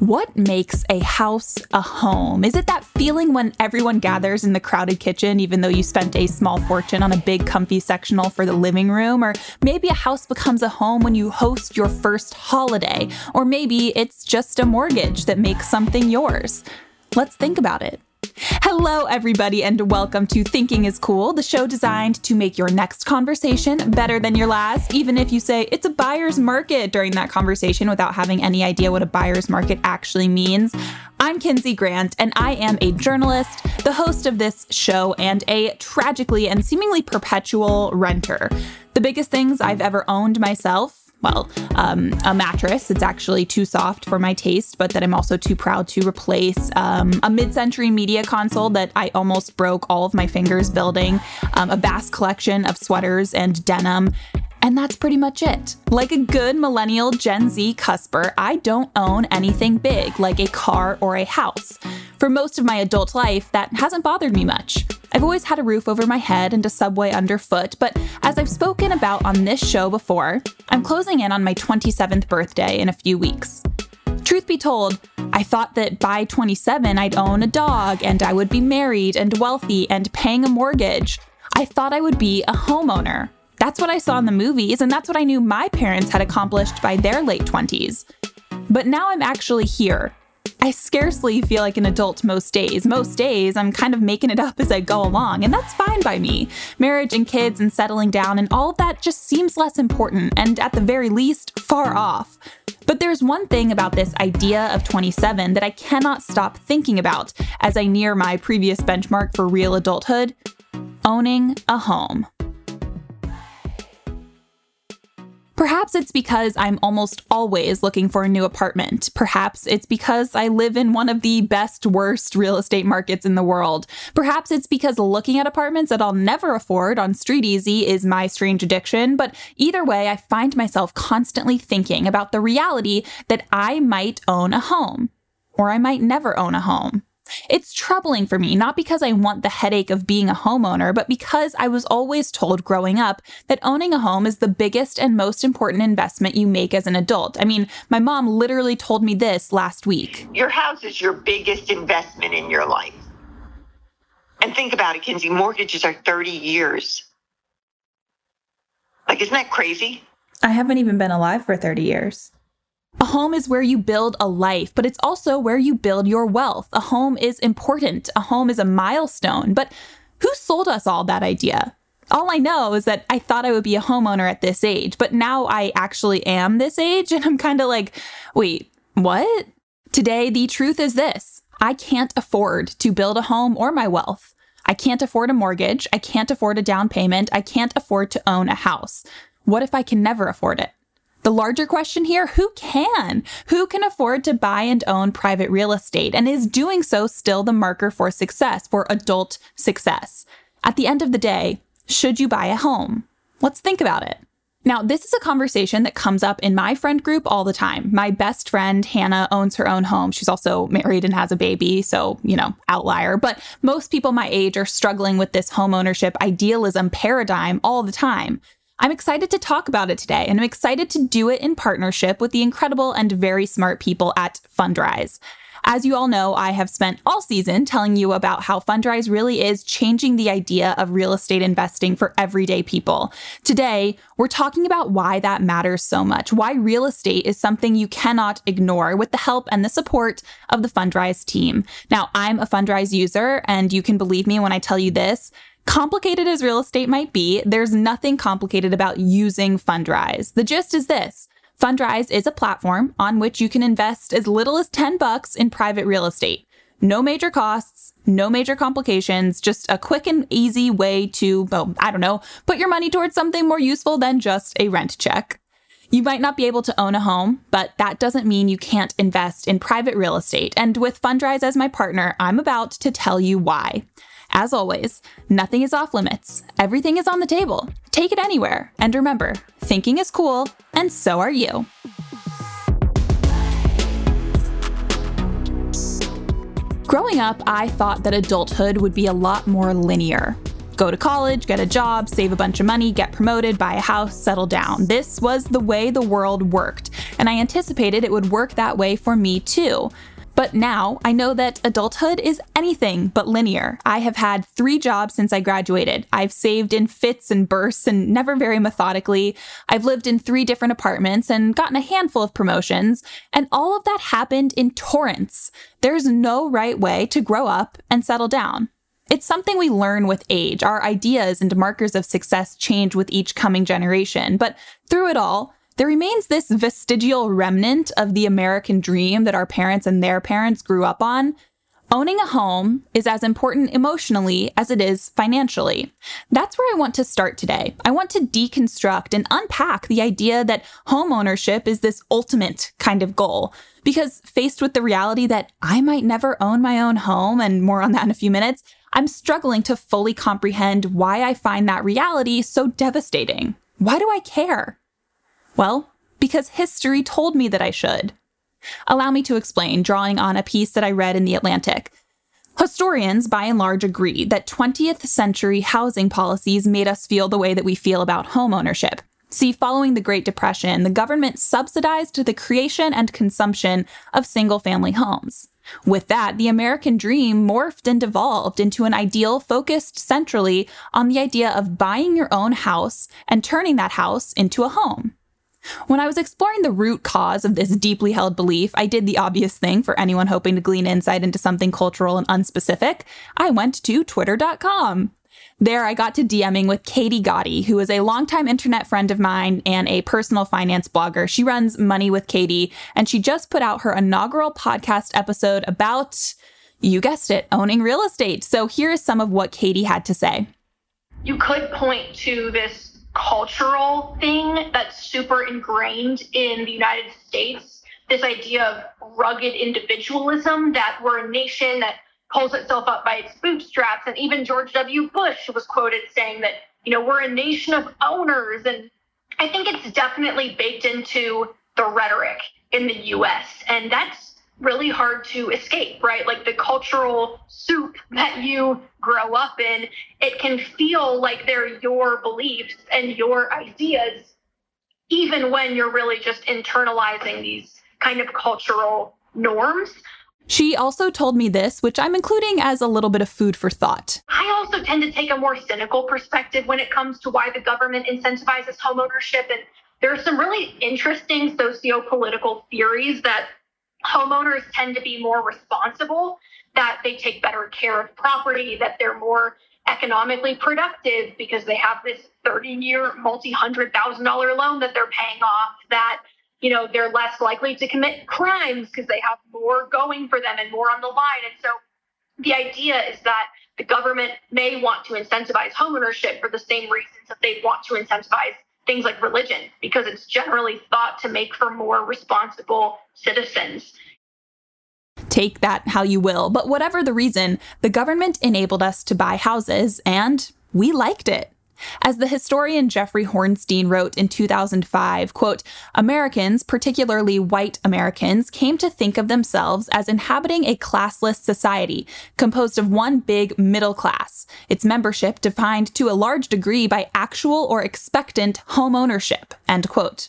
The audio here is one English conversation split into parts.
What makes a house a home? Is it that feeling when everyone gathers in the crowded kitchen, even though you spent a small fortune on a big, comfy sectional for the living room? Or maybe a house becomes a home when you host your first holiday? Or maybe it's just a mortgage that makes something yours? Let's think about it. Hello, everybody, and welcome to Thinking is Cool, the show designed to make your next conversation better than your last, even if you say it's a buyer's market during that conversation without having any idea what a buyer's market actually means. I'm Kinsey Grant, and I am a journalist, the host of this show, and a tragically and seemingly perpetual renter. The biggest things I've ever owned myself well, um, a mattress. It's actually too soft for my taste, but that I'm also too proud to replace. Um, a mid century media console that I almost broke all of my fingers building. Um, a vast collection of sweaters and denim. And that's pretty much it. Like a good millennial Gen Z cusper, I don't own anything big, like a car or a house. For most of my adult life, that hasn't bothered me much. I've always had a roof over my head and a subway underfoot, but as I've spoken about on this show before, I'm closing in on my 27th birthday in a few weeks. Truth be told, I thought that by 27 I'd own a dog and I would be married and wealthy and paying a mortgage. I thought I would be a homeowner. That's what I saw in the movies, and that's what I knew my parents had accomplished by their late 20s. But now I'm actually here, I scarcely feel like an adult most days. Most days, I'm kind of making it up as I go along, and that's fine by me. Marriage and kids and settling down and all of that just seems less important, and at the very least, far off. But there's one thing about this idea of 27 that I cannot stop thinking about as I near my previous benchmark for real adulthood owning a home. Perhaps it's because I'm almost always looking for a new apartment. Perhaps it's because I live in one of the best, worst real estate markets in the world. Perhaps it's because looking at apartments that I'll never afford on StreetEasy is my strange addiction. But either way, I find myself constantly thinking about the reality that I might own a home, or I might never own a home. It's troubling for me, not because I want the headache of being a homeowner, but because I was always told growing up that owning a home is the biggest and most important investment you make as an adult. I mean, my mom literally told me this last week. Your house is your biggest investment in your life. And think about it, Kinsey, mortgages are 30 years. Like, isn't that crazy? I haven't even been alive for 30 years. A home is where you build a life, but it's also where you build your wealth. A home is important. A home is a milestone. But who sold us all that idea? All I know is that I thought I would be a homeowner at this age, but now I actually am this age, and I'm kind of like, wait, what? Today, the truth is this I can't afford to build a home or my wealth. I can't afford a mortgage. I can't afford a down payment. I can't afford to own a house. What if I can never afford it? The larger question here who can? Who can afford to buy and own private real estate? And is doing so still the marker for success, for adult success? At the end of the day, should you buy a home? Let's think about it. Now, this is a conversation that comes up in my friend group all the time. My best friend, Hannah, owns her own home. She's also married and has a baby, so, you know, outlier. But most people my age are struggling with this homeownership idealism paradigm all the time. I'm excited to talk about it today, and I'm excited to do it in partnership with the incredible and very smart people at Fundrise. As you all know, I have spent all season telling you about how Fundrise really is changing the idea of real estate investing for everyday people. Today, we're talking about why that matters so much, why real estate is something you cannot ignore with the help and the support of the Fundrise team. Now, I'm a Fundrise user, and you can believe me when I tell you this. Complicated as real estate might be, there's nothing complicated about using Fundrise. The gist is this. Fundrise is a platform on which you can invest as little as 10 bucks in private real estate. No major costs, no major complications, just a quick and easy way to, well, I don't know, put your money towards something more useful than just a rent check. You might not be able to own a home, but that doesn't mean you can't invest in private real estate. And with Fundrise as my partner, I'm about to tell you why. As always, nothing is off limits. Everything is on the table. Take it anywhere. And remember, thinking is cool, and so are you. Growing up, I thought that adulthood would be a lot more linear. Go to college, get a job, save a bunch of money, get promoted, buy a house, settle down. This was the way the world worked, and I anticipated it would work that way for me too. But now I know that adulthood is anything but linear. I have had three jobs since I graduated. I've saved in fits and bursts and never very methodically. I've lived in three different apartments and gotten a handful of promotions. And all of that happened in torrents. There's no right way to grow up and settle down. It's something we learn with age. Our ideas and markers of success change with each coming generation. But through it all, there remains this vestigial remnant of the American dream that our parents and their parents grew up on. Owning a home is as important emotionally as it is financially. That's where I want to start today. I want to deconstruct and unpack the idea that home ownership is this ultimate kind of goal. Because faced with the reality that I might never own my own home, and more on that in a few minutes, I'm struggling to fully comprehend why I find that reality so devastating. Why do I care? Well, because history told me that I should. Allow me to explain, drawing on a piece that I read in The Atlantic. Historians, by and large, agree that 20th century housing policies made us feel the way that we feel about homeownership. See, following the Great Depression, the government subsidized the creation and consumption of single family homes. With that, the American dream morphed and evolved into an ideal focused centrally on the idea of buying your own house and turning that house into a home. When I was exploring the root cause of this deeply held belief, I did the obvious thing for anyone hoping to glean insight into something cultural and unspecific. I went to twitter.com. There, I got to DMing with Katie Gatti, who is a longtime internet friend of mine and a personal finance blogger. She runs Money with Katie, and she just put out her inaugural podcast episode about, you guessed it, owning real estate. So here is some of what Katie had to say. You could point to this cultural thing that's super ingrained in the United States. This idea of rugged individualism that we're a nation that pulls itself up by its bootstraps. And even George W. Bush was quoted saying that, you know, we're a nation of owners. And I think it's definitely baked into the rhetoric in the US. And that's really hard to escape, right? Like the cultural soup that you grow up in, it can feel like they're your beliefs and your ideas, even when you're really just internalizing these kind of cultural norms. She also told me this, which I'm including as a little bit of food for thought. I also tend to take a more cynical perspective when it comes to why the government incentivizes homeownership. And there are some really interesting socio political theories that homeowners tend to be more responsible, that they take better care of property, that they're more economically productive because they have this 30 year, multi hundred thousand dollar loan that they're paying off, that you know they're less likely to commit crimes because they have more going for them and more on the line. And so the idea is that the government may want to incentivize homeownership for the same reasons that they want to incentivize things like religion because it's generally thought to make for more responsible citizens. Take that how you will, but whatever the reason, the government enabled us to buy houses, and we liked it. As the historian Jeffrey Hornstein wrote in 2005, quote, Americans, particularly white Americans, came to think of themselves as inhabiting a classless society composed of one big middle class, its membership defined to a large degree by actual or expectant home ownership, end quote.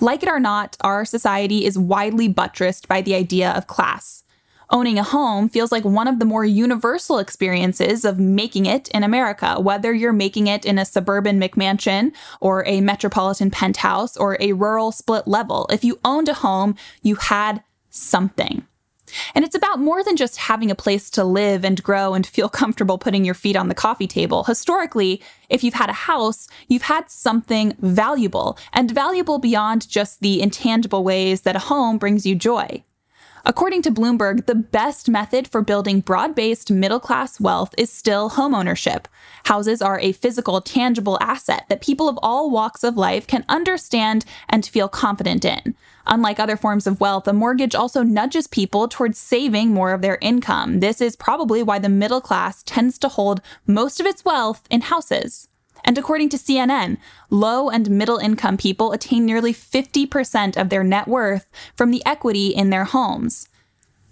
Like it or not, our society is widely buttressed by the idea of class. Owning a home feels like one of the more universal experiences of making it in America, whether you're making it in a suburban McMansion or a metropolitan penthouse or a rural split level. If you owned a home, you had something. And it's about more than just having a place to live and grow and feel comfortable putting your feet on the coffee table. Historically, if you've had a house, you've had something valuable, and valuable beyond just the intangible ways that a home brings you joy. According to Bloomberg, the best method for building broad based middle class wealth is still homeownership. Houses are a physical, tangible asset that people of all walks of life can understand and feel confident in. Unlike other forms of wealth, a mortgage also nudges people towards saving more of their income. This is probably why the middle class tends to hold most of its wealth in houses. And according to CNN, low and middle income people attain nearly 50% of their net worth from the equity in their homes.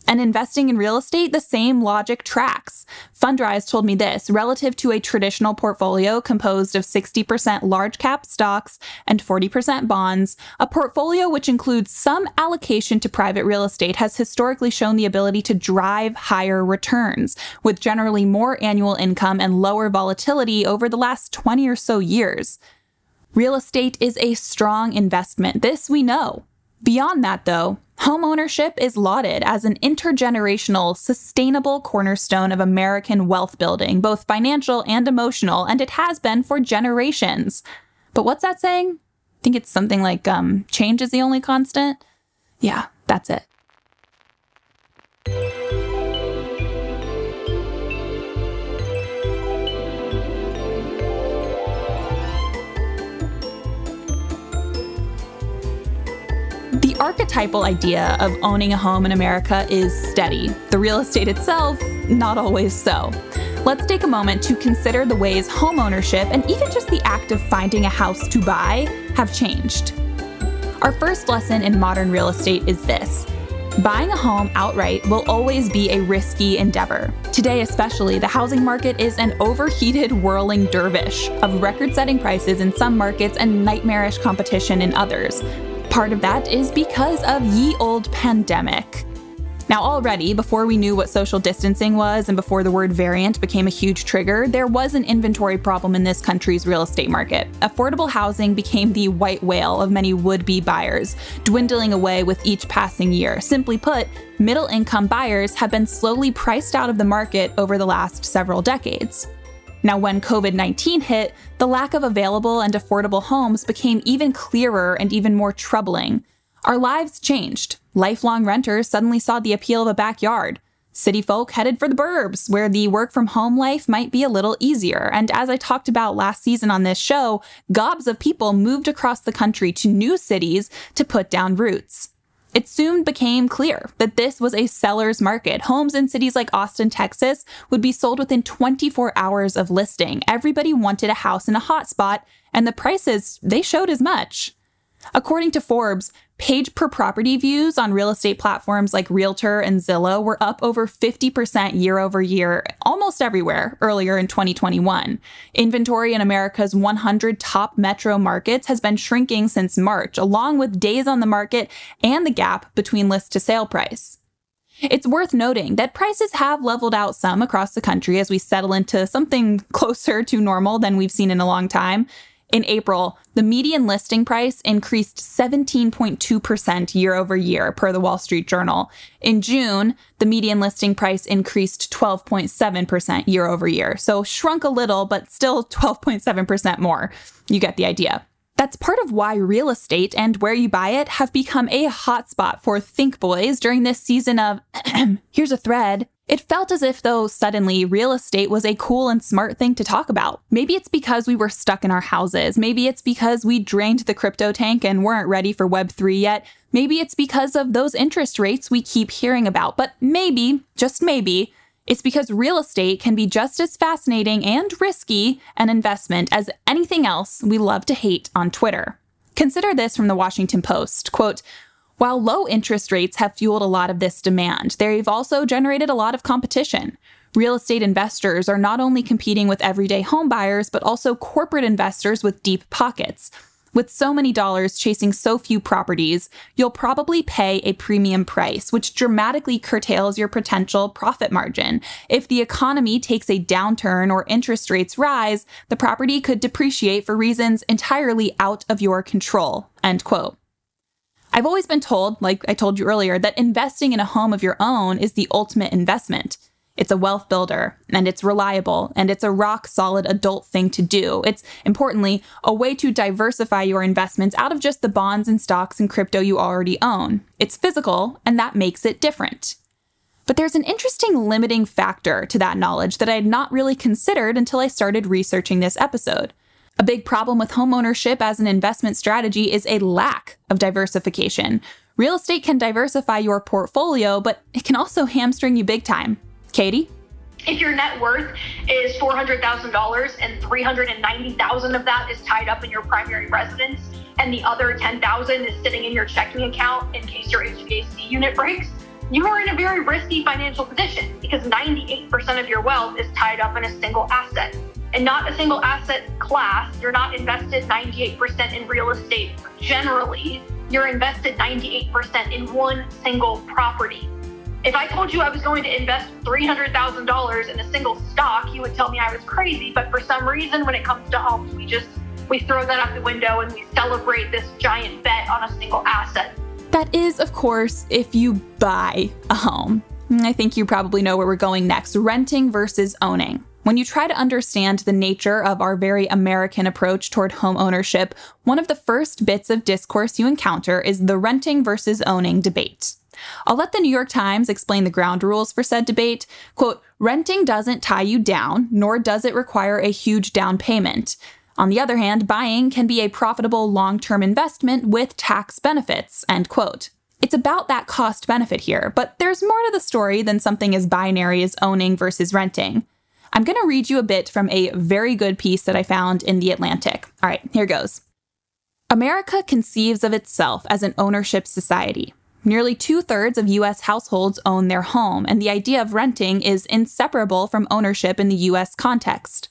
And investing in real estate, the same logic tracks. Fundrise told me this relative to a traditional portfolio composed of 60% large cap stocks and 40% bonds, a portfolio which includes some allocation to private real estate has historically shown the ability to drive higher returns, with generally more annual income and lower volatility over the last 20 or so years. Real estate is a strong investment. This we know. Beyond that, though, homeownership is lauded as an intergenerational, sustainable cornerstone of American wealth building, both financial and emotional, and it has been for generations. But what's that saying? I think it's something like um, change is the only constant. Yeah, that's it. Archetypal idea of owning a home in America is steady. The real estate itself, not always so. Let's take a moment to consider the ways homeownership and even just the act of finding a house to buy have changed. Our first lesson in modern real estate is this Buying a home outright will always be a risky endeavor. Today, especially, the housing market is an overheated, whirling dervish of record setting prices in some markets and nightmarish competition in others. Part of that is because of ye old pandemic. Now, already, before we knew what social distancing was and before the word variant became a huge trigger, there was an inventory problem in this country's real estate market. Affordable housing became the white whale of many would be buyers, dwindling away with each passing year. Simply put, middle income buyers have been slowly priced out of the market over the last several decades. Now, when COVID 19 hit, the lack of available and affordable homes became even clearer and even more troubling. Our lives changed. Lifelong renters suddenly saw the appeal of a backyard. City folk headed for the burbs, where the work from home life might be a little easier. And as I talked about last season on this show, gobs of people moved across the country to new cities to put down roots. It soon became clear that this was a seller's market. Homes in cities like Austin, Texas would be sold within 24 hours of listing. Everybody wanted a house in a hotspot, and the prices, they showed as much. According to Forbes, page per property views on real estate platforms like Realtor and Zillow were up over 50% year over year, almost everywhere earlier in 2021. Inventory in America's 100 top metro markets has been shrinking since March, along with days on the market and the gap between list to sale price. It's worth noting that prices have leveled out some across the country as we settle into something closer to normal than we've seen in a long time. In April, the median listing price increased 17.2% year over year, per the Wall Street Journal. In June, the median listing price increased 12.7% year over year. So shrunk a little, but still 12.7% more. You get the idea. That's part of why real estate and where you buy it have become a hotspot for Think Boys during this season of Here's a Thread it felt as if, though, suddenly real estate was a cool and smart thing to talk about. Maybe it's because we were stuck in our houses. Maybe it's because we drained the crypto tank and weren't ready for Web3 yet. Maybe it's because of those interest rates we keep hearing about. But maybe, just maybe, it's because real estate can be just as fascinating and risky an investment as anything else we love to hate on Twitter. Consider this from the Washington Post. Quote, while low interest rates have fueled a lot of this demand, they've also generated a lot of competition. Real estate investors are not only competing with everyday homebuyers, but also corporate investors with deep pockets. With so many dollars chasing so few properties, you'll probably pay a premium price, which dramatically curtails your potential profit margin. If the economy takes a downturn or interest rates rise, the property could depreciate for reasons entirely out of your control. End quote. I've always been told, like I told you earlier, that investing in a home of your own is the ultimate investment. It's a wealth builder and it's reliable and it's a rock solid adult thing to do. It's importantly a way to diversify your investments out of just the bonds and stocks and crypto you already own. It's physical and that makes it different. But there's an interesting limiting factor to that knowledge that I had not really considered until I started researching this episode. A big problem with homeownership as an investment strategy is a lack of diversification. Real estate can diversify your portfolio, but it can also hamstring you big time. Katie? If your net worth is $400,000 and 390,000 of that is tied up in your primary residence and the other 10,000 is sitting in your checking account in case your HVAC unit breaks, you are in a very risky financial position because 98% of your wealth is tied up in a single asset and not a single asset class. You're not invested 98% in real estate generally. You're invested 98% in one single property. If I told you I was going to invest $300,000 in a single stock, you would tell me I was crazy. But for some reason, when it comes to homes, we just we throw that out the window and we celebrate this giant bet on a single asset. That is, of course, if you buy a home. I think you probably know where we're going next renting versus owning. When you try to understand the nature of our very American approach toward home ownership, one of the first bits of discourse you encounter is the renting versus owning debate. I'll let the New York Times explain the ground rules for said debate. Quote, renting doesn't tie you down, nor does it require a huge down payment. On the other hand, buying can be a profitable long term investment with tax benefits. End quote. It's about that cost benefit here, but there's more to the story than something as binary as owning versus renting. I'm going to read you a bit from a very good piece that I found in The Atlantic. All right, here goes. America conceives of itself as an ownership society. Nearly two thirds of US households own their home, and the idea of renting is inseparable from ownership in the US context.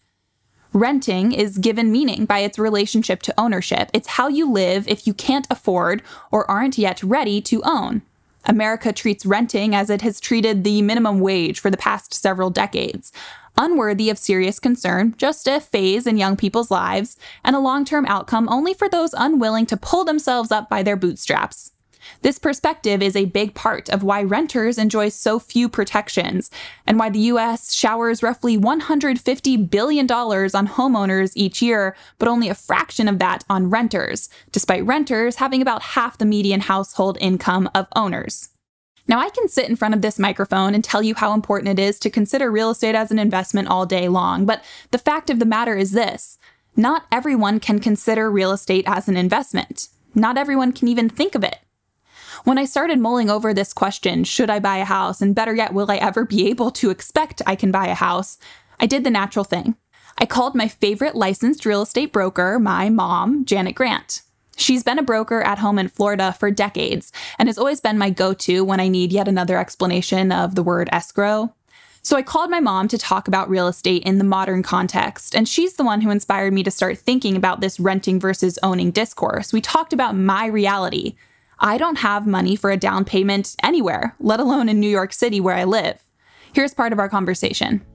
Renting is given meaning by its relationship to ownership. It's how you live if you can't afford or aren't yet ready to own. America treats renting as it has treated the minimum wage for the past several decades unworthy of serious concern, just a phase in young people's lives, and a long term outcome only for those unwilling to pull themselves up by their bootstraps. This perspective is a big part of why renters enjoy so few protections and why the US showers roughly $150 billion on homeowners each year, but only a fraction of that on renters, despite renters having about half the median household income of owners. Now, I can sit in front of this microphone and tell you how important it is to consider real estate as an investment all day long, but the fact of the matter is this not everyone can consider real estate as an investment. Not everyone can even think of it. When I started mulling over this question, should I buy a house, and better yet, will I ever be able to expect I can buy a house, I did the natural thing. I called my favorite licensed real estate broker, my mom, Janet Grant. She's been a broker at home in Florida for decades and has always been my go to when I need yet another explanation of the word escrow. So I called my mom to talk about real estate in the modern context, and she's the one who inspired me to start thinking about this renting versus owning discourse. We talked about my reality, I don't have money for a down payment anywhere, let alone in New York City where I live. Here's part of our conversation.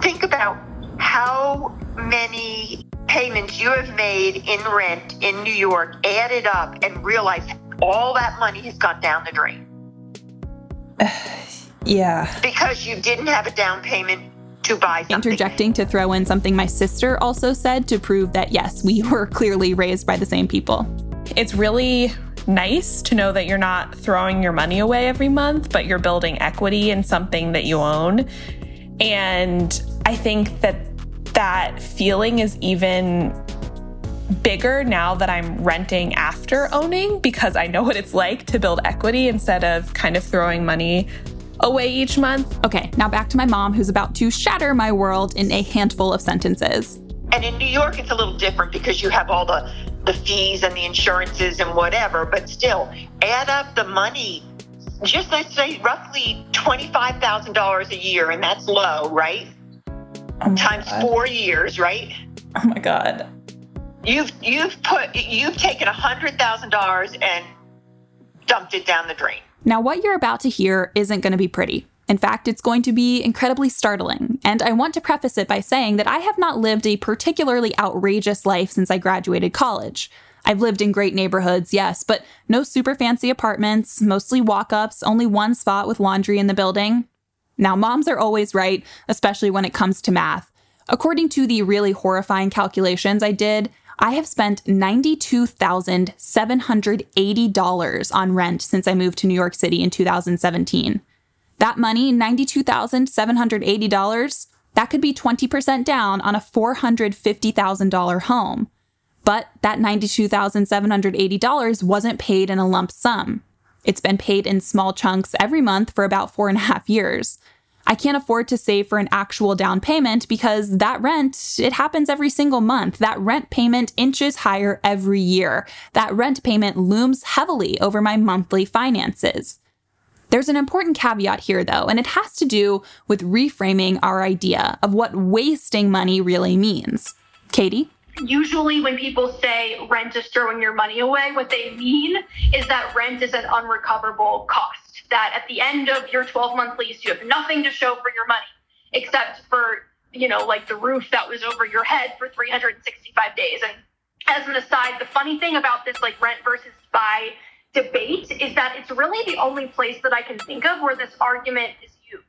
Think about how many payments you have made in rent in New York added up and realize all that money has gone down the drain. yeah. Because you didn't have a down payment to buy something. Interjecting to throw in something my sister also said to prove that yes, we were clearly raised by the same people. It's really nice to know that you're not throwing your money away every month, but you're building equity in something that you own. And I think that that feeling is even bigger now that I'm renting after owning because I know what it's like to build equity instead of kind of throwing money away each month. Okay, now back to my mom who's about to shatter my world in a handful of sentences. And in New York, it's a little different because you have all the the fees and the insurances and whatever, but still add up the money. Just let's say roughly $25,000 a year, and that's low, right? Oh Times God. four years, right? Oh my God. You've you've put you've taken a hundred thousand dollars and dumped it down the drain. Now, what you're about to hear isn't going to be pretty. In fact, it's going to be incredibly startling. And I want to preface it by saying that I have not lived a particularly outrageous life since I graduated college. I've lived in great neighborhoods, yes, but no super fancy apartments, mostly walk ups, only one spot with laundry in the building. Now, moms are always right, especially when it comes to math. According to the really horrifying calculations I did, I have spent $92,780 on rent since I moved to New York City in 2017. That money, $92,780, that could be 20% down on a $450,000 home. But that $92,780 wasn't paid in a lump sum. It's been paid in small chunks every month for about four and a half years. I can't afford to save for an actual down payment because that rent, it happens every single month. That rent payment inches higher every year. That rent payment looms heavily over my monthly finances. There's an important caveat here, though, and it has to do with reframing our idea of what wasting money really means. Katie? Usually, when people say rent is throwing your money away, what they mean is that rent is an unrecoverable cost. That at the end of your 12 month lease, you have nothing to show for your money except for, you know, like the roof that was over your head for 365 days. And as an aside, the funny thing about this, like rent versus buy debate, is that it's really the only place that I can think of where this argument is used.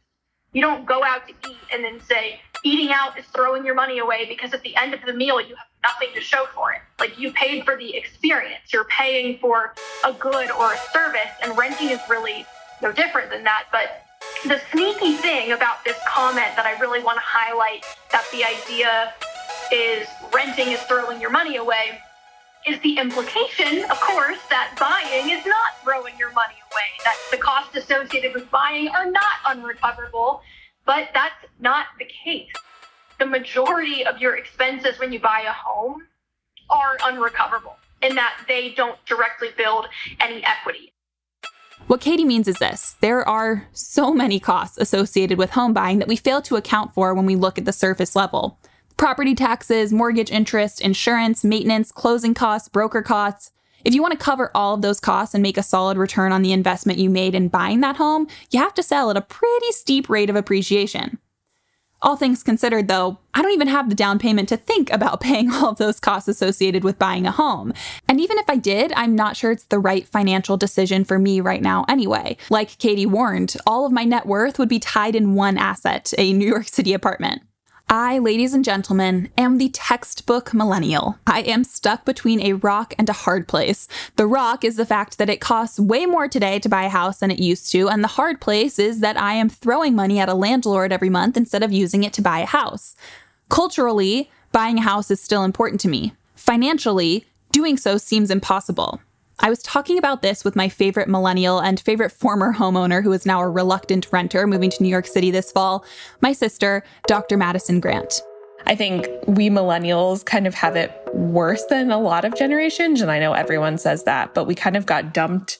You don't go out to eat and then say, eating out is throwing your money away because at the end of the meal, you have nothing to show for it. Like you paid for the experience, you're paying for a good or a service, and renting is really no different than that. But the sneaky thing about this comment that I really want to highlight that the idea is renting is throwing your money away is the implication, of course, that buying is not throwing your money away, that the costs associated with buying are not unrecoverable, but that's not. The majority of your expenses when you buy a home are unrecoverable in that they don't directly build any equity. What Katie means is this there are so many costs associated with home buying that we fail to account for when we look at the surface level property taxes, mortgage interest, insurance, maintenance, closing costs, broker costs. If you want to cover all of those costs and make a solid return on the investment you made in buying that home, you have to sell at a pretty steep rate of appreciation. All things considered, though, I don't even have the down payment to think about paying all of those costs associated with buying a home. And even if I did, I'm not sure it's the right financial decision for me right now anyway. Like Katie warned, all of my net worth would be tied in one asset, a New York City apartment. I, ladies and gentlemen, am the textbook millennial. I am stuck between a rock and a hard place. The rock is the fact that it costs way more today to buy a house than it used to, and the hard place is that I am throwing money at a landlord every month instead of using it to buy a house. Culturally, buying a house is still important to me. Financially, doing so seems impossible. I was talking about this with my favorite millennial and favorite former homeowner who is now a reluctant renter moving to New York City this fall, my sister, Dr. Madison Grant. I think we millennials kind of have it worse than a lot of generations. And I know everyone says that, but we kind of got dumped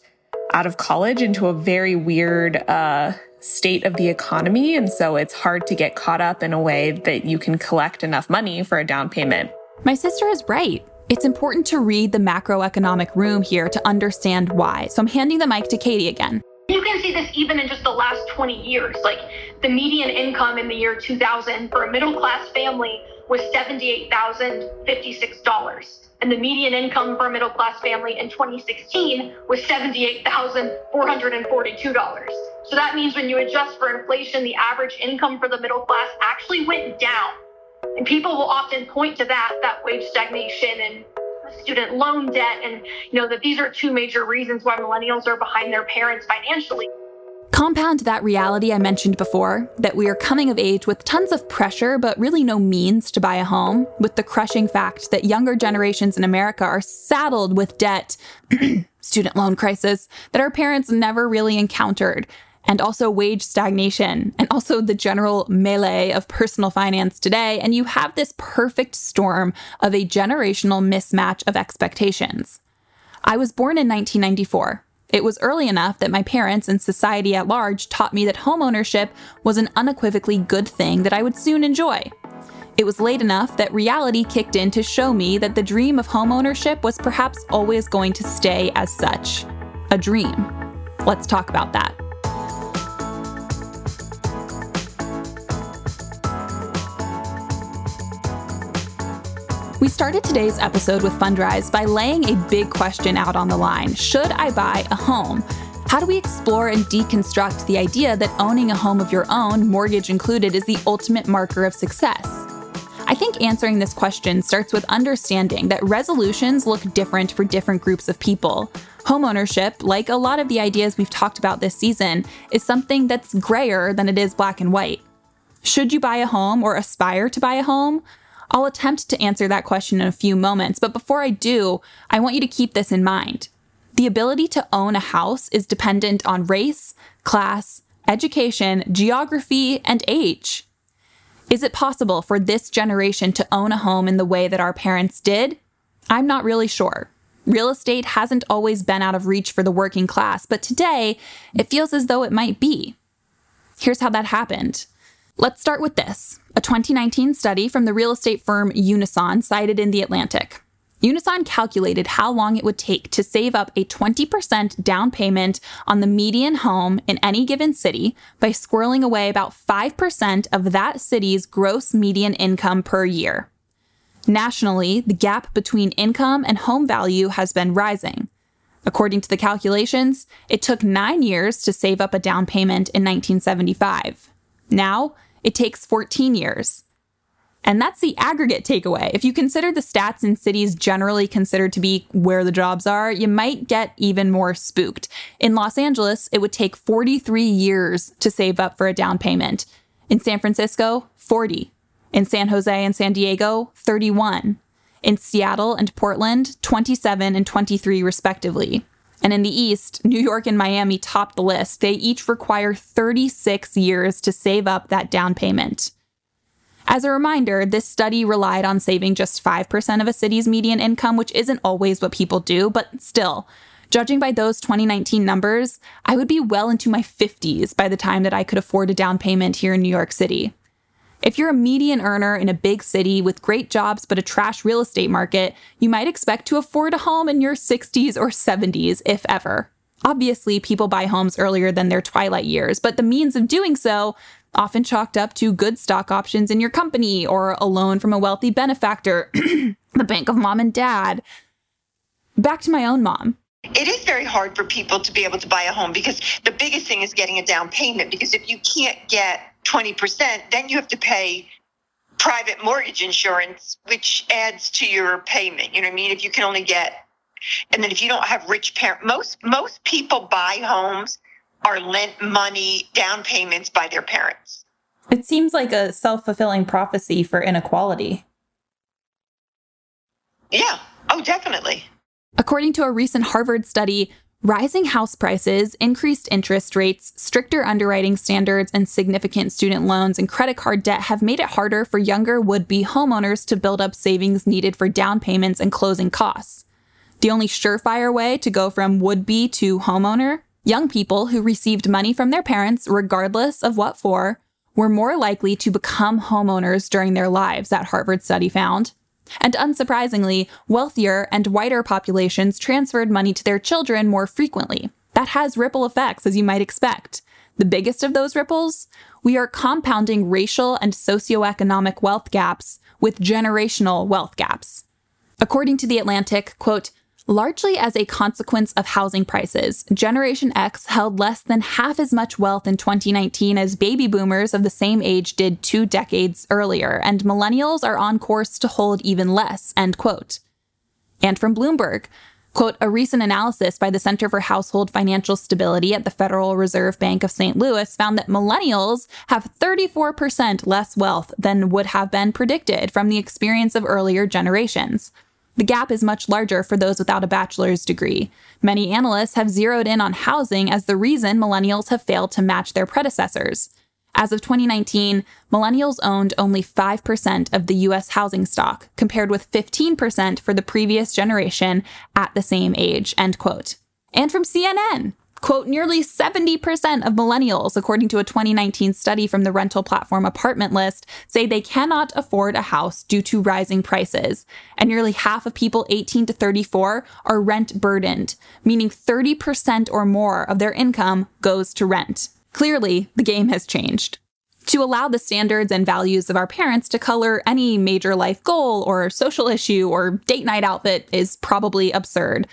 out of college into a very weird uh, state of the economy. And so it's hard to get caught up in a way that you can collect enough money for a down payment. My sister is right. It's important to read the macroeconomic room here to understand why. So I'm handing the mic to Katie again. You can see this even in just the last 20 years. Like the median income in the year 2000 for a middle class family was $78,056. And the median income for a middle class family in 2016 was $78,442. So that means when you adjust for inflation, the average income for the middle class actually went down. And people will often point to that, that wage stagnation and student loan debt, and you know that these are two major reasons why millennials are behind their parents financially. Compound that reality I mentioned before that we are coming of age with tons of pressure, but really no means to buy a home, with the crushing fact that younger generations in America are saddled with debt, student loan crisis, that our parents never really encountered and also wage stagnation, and also the general melee of personal finance today. And you have this perfect storm of a generational mismatch of expectations. I was born in 1994. It was early enough that my parents and society at large taught me that homeownership was an unequivocally good thing that I would soon enjoy. It was late enough that reality kicked in to show me that the dream of homeownership was perhaps always going to stay as such a dream. Let's talk about that. We started today's episode with Fundrise by laying a big question out on the line Should I buy a home? How do we explore and deconstruct the idea that owning a home of your own, mortgage included, is the ultimate marker of success? I think answering this question starts with understanding that resolutions look different for different groups of people. Homeownership, like a lot of the ideas we've talked about this season, is something that's grayer than it is black and white. Should you buy a home or aspire to buy a home? I'll attempt to answer that question in a few moments, but before I do, I want you to keep this in mind. The ability to own a house is dependent on race, class, education, geography, and age. Is it possible for this generation to own a home in the way that our parents did? I'm not really sure. Real estate hasn't always been out of reach for the working class, but today it feels as though it might be. Here's how that happened. Let's start with this a 2019 study from the real estate firm Unison cited in The Atlantic. Unison calculated how long it would take to save up a 20% down payment on the median home in any given city by squirreling away about 5% of that city's gross median income per year. Nationally, the gap between income and home value has been rising. According to the calculations, it took nine years to save up a down payment in 1975. Now, it takes 14 years. And that's the aggregate takeaway. If you consider the stats in cities generally considered to be where the jobs are, you might get even more spooked. In Los Angeles, it would take 43 years to save up for a down payment. In San Francisco, 40. In San Jose and San Diego, 31. In Seattle and Portland, 27 and 23, respectively. And in the East, New York and Miami top the list. They each require 36 years to save up that down payment. As a reminder, this study relied on saving just 5% of a city's median income, which isn't always what people do, but still, judging by those 2019 numbers, I would be well into my 50s by the time that I could afford a down payment here in New York City. If you're a median earner in a big city with great jobs but a trash real estate market, you might expect to afford a home in your 60s or 70s, if ever. Obviously, people buy homes earlier than their twilight years, but the means of doing so often chalked up to good stock options in your company or a loan from a wealthy benefactor, the bank of mom and dad. Back to my own mom. It is very hard for people to be able to buy a home because the biggest thing is getting a down payment. Because if you can't get 20%, then you have to pay private mortgage insurance, which adds to your payment. You know what I mean? If you can only get, and then if you don't have rich parents, most most people buy homes are lent money down payments by their parents. It seems like a self fulfilling prophecy for inequality. Yeah. Oh, definitely. According to a recent Harvard study, rising house prices, increased interest rates, stricter underwriting standards, and significant student loans and credit card debt have made it harder for younger would be homeowners to build up savings needed for down payments and closing costs. The only surefire way to go from would be to homeowner Young people who received money from their parents, regardless of what for, were more likely to become homeowners during their lives, that Harvard study found. And unsurprisingly, wealthier and whiter populations transferred money to their children more frequently. That has ripple effects, as you might expect. The biggest of those ripples? We are compounding racial and socioeconomic wealth gaps with generational wealth gaps. According to The Atlantic, quote, Largely as a consequence of housing prices, Generation X held less than half as much wealth in 2019 as baby boomers of the same age did two decades earlier, and millennials are on course to hold even less, end quote. And from Bloomberg, quote, a recent analysis by the Center for Household Financial Stability at the Federal Reserve Bank of St. Louis found that millennials have 34% less wealth than would have been predicted from the experience of earlier generations. The gap is much larger for those without a bachelor's degree. Many analysts have zeroed in on housing as the reason millennials have failed to match their predecessors. As of 2019, millennials owned only 5% of the US housing stock, compared with 15% for the previous generation at the same age, end quote. And from CNN, Quote, nearly 70% of millennials, according to a 2019 study from the rental platform Apartment List, say they cannot afford a house due to rising prices. And nearly half of people 18 to 34 are rent burdened, meaning 30% or more of their income goes to rent. Clearly, the game has changed. To allow the standards and values of our parents to color any major life goal or social issue or date night outfit is probably absurd.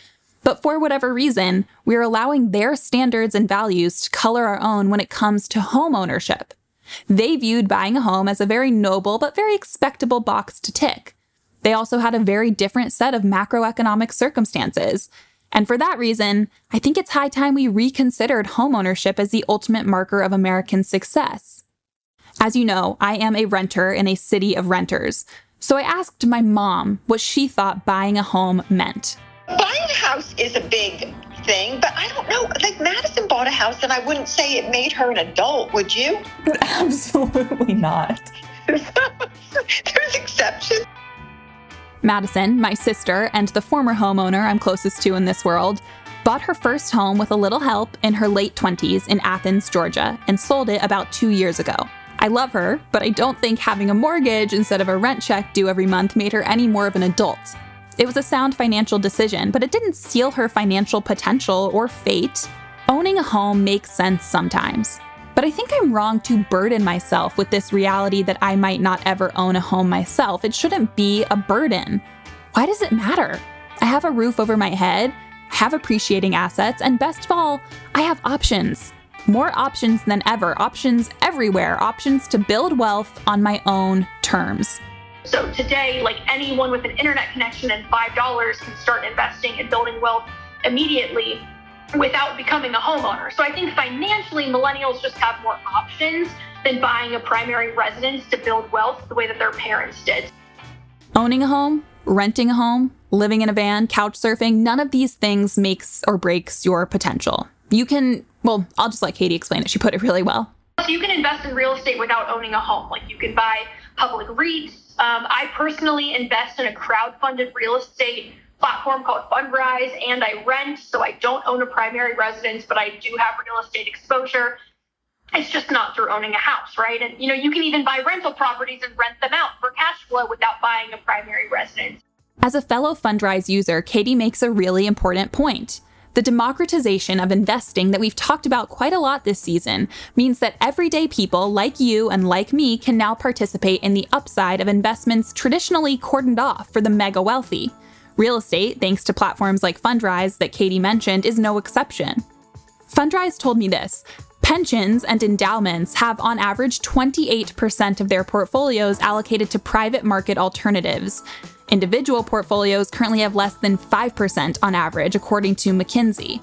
But for whatever reason, we're allowing their standards and values to color our own when it comes to home ownership. They viewed buying a home as a very noble but very expectable box to tick. They also had a very different set of macroeconomic circumstances. And for that reason, I think it's high time we reconsidered homeownership as the ultimate marker of American success. As you know, I am a renter in a city of renters. So I asked my mom what she thought buying a home meant. Buying a house is a big thing, but I don't know. Like Madison bought a house, and I wouldn't say it made her an adult, would you? Absolutely not. There's exceptions. Madison, my sister, and the former homeowner I'm closest to in this world, bought her first home with a little help in her late 20s in Athens, Georgia, and sold it about two years ago. I love her, but I don't think having a mortgage instead of a rent check due every month made her any more of an adult. It was a sound financial decision, but it didn't seal her financial potential or fate. Owning a home makes sense sometimes. But I think I'm wrong to burden myself with this reality that I might not ever own a home myself. It shouldn't be a burden. Why does it matter? I have a roof over my head, have appreciating assets, and best of all, I have options. More options than ever, options everywhere, options to build wealth on my own terms. So today, like anyone with an internet connection and $5 can start investing and building wealth immediately without becoming a homeowner. So I think financially, millennials just have more options than buying a primary residence to build wealth the way that their parents did. Owning a home, renting a home, living in a van, couch surfing, none of these things makes or breaks your potential. You can, well, I'll just let Katie explain it. She put it really well. So you can invest in real estate without owning a home. Like you can buy public REITs. Um, I personally invest in a crowd-funded real estate platform called Fundrise, and I rent, so I don't own a primary residence, but I do have real estate exposure. It's just not through owning a house, right? And you know, you can even buy rental properties and rent them out for cash flow without buying a primary residence. As a fellow Fundrise user, Katie makes a really important point. The democratization of investing that we've talked about quite a lot this season means that everyday people like you and like me can now participate in the upside of investments traditionally cordoned off for the mega wealthy. Real estate, thanks to platforms like Fundrise that Katie mentioned, is no exception. Fundrise told me this pensions and endowments have on average 28% of their portfolios allocated to private market alternatives. Individual portfolios currently have less than 5% on average, according to McKinsey.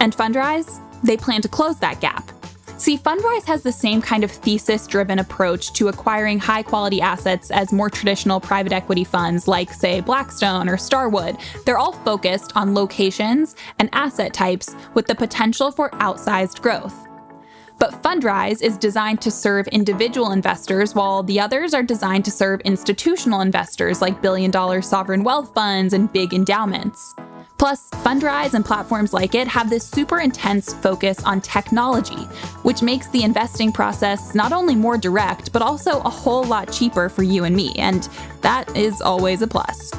And Fundrise, they plan to close that gap. See, Fundrise has the same kind of thesis driven approach to acquiring high quality assets as more traditional private equity funds like, say, Blackstone or Starwood. They're all focused on locations and asset types with the potential for outsized growth. But Fundrise is designed to serve individual investors, while the others are designed to serve institutional investors like billion dollar sovereign wealth funds and big endowments. Plus, Fundrise and platforms like it have this super intense focus on technology, which makes the investing process not only more direct, but also a whole lot cheaper for you and me, and that is always a plus.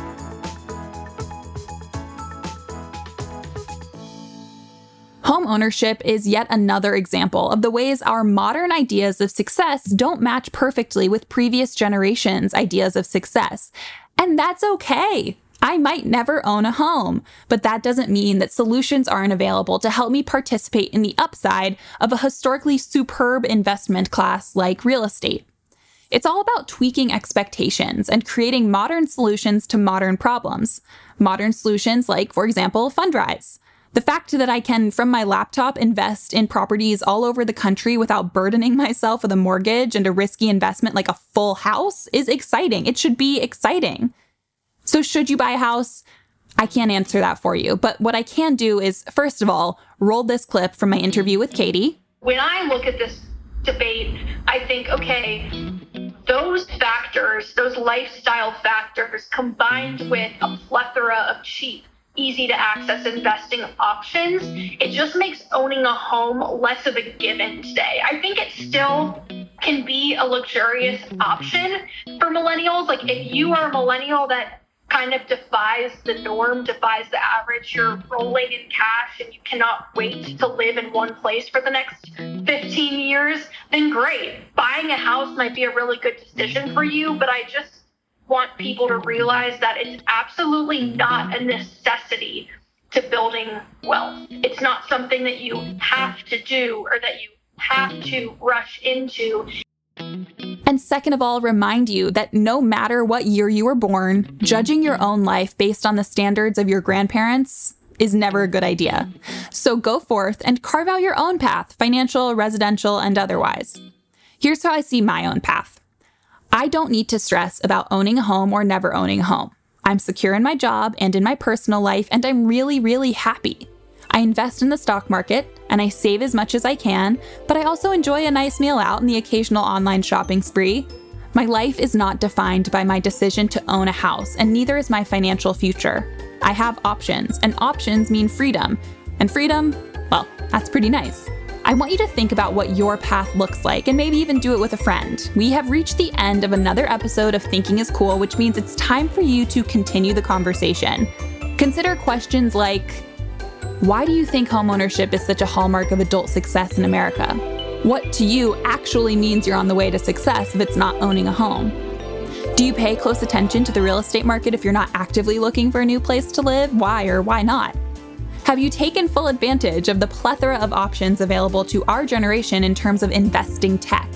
Ownership is yet another example of the ways our modern ideas of success don't match perfectly with previous generations' ideas of success. And that's okay. I might never own a home, but that doesn't mean that solutions aren't available to help me participate in the upside of a historically superb investment class like real estate. It's all about tweaking expectations and creating modern solutions to modern problems. Modern solutions like, for example, Fundrise. The fact that I can, from my laptop, invest in properties all over the country without burdening myself with a mortgage and a risky investment like a full house is exciting. It should be exciting. So, should you buy a house? I can't answer that for you. But what I can do is, first of all, roll this clip from my interview with Katie. When I look at this debate, I think, okay, those factors, those lifestyle factors, combined with a plethora of cheap, easy to access investing options, it just makes owning a home less of a given today. I think it still can be a luxurious option for millennials. Like, if you are a millennial that kind of defies the norm, defies the average. You're rolling in cash and you cannot wait to live in one place for the next 15 years, then great. Buying a house might be a really good decision for you, but I just want people to realize that it's absolutely not a necessity to building wealth. It's not something that you have to do or that you have to rush into. And second of all, remind you that no matter what year you were born, judging your own life based on the standards of your grandparents is never a good idea. So go forth and carve out your own path, financial, residential, and otherwise. Here's how I see my own path I don't need to stress about owning a home or never owning a home. I'm secure in my job and in my personal life, and I'm really, really happy. I invest in the stock market and I save as much as I can, but I also enjoy a nice meal out and the occasional online shopping spree. My life is not defined by my decision to own a house, and neither is my financial future. I have options, and options mean freedom. And freedom, well, that's pretty nice. I want you to think about what your path looks like and maybe even do it with a friend. We have reached the end of another episode of Thinking is Cool, which means it's time for you to continue the conversation. Consider questions like Why do you think homeownership is such a hallmark of adult success in America? What to you actually means you're on the way to success if it's not owning a home? Do you pay close attention to the real estate market if you're not actively looking for a new place to live? Why or why not? Have you taken full advantage of the plethora of options available to our generation in terms of investing tech?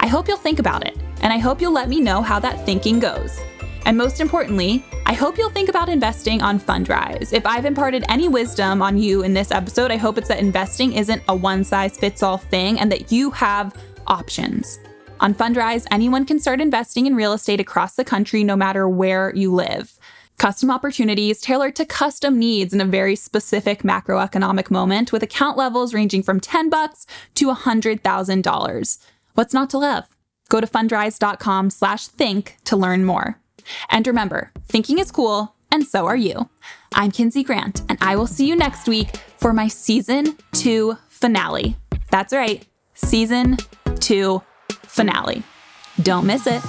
I hope you'll think about it, and I hope you'll let me know how that thinking goes. And most importantly, I hope you'll think about investing on Fundrise. If I've imparted any wisdom on you in this episode, I hope it's that investing isn't a one size fits all thing and that you have options. On Fundrise, anyone can start investing in real estate across the country no matter where you live custom opportunities tailored to custom needs in a very specific macroeconomic moment with account levels ranging from 10 bucks to $100,000. What's not to love? Go to fundrise.com slash think to learn more. And remember, thinking is cool, and so are you. I'm Kinsey Grant, and I will see you next week for my season two finale. That's right, season two finale. Don't miss it.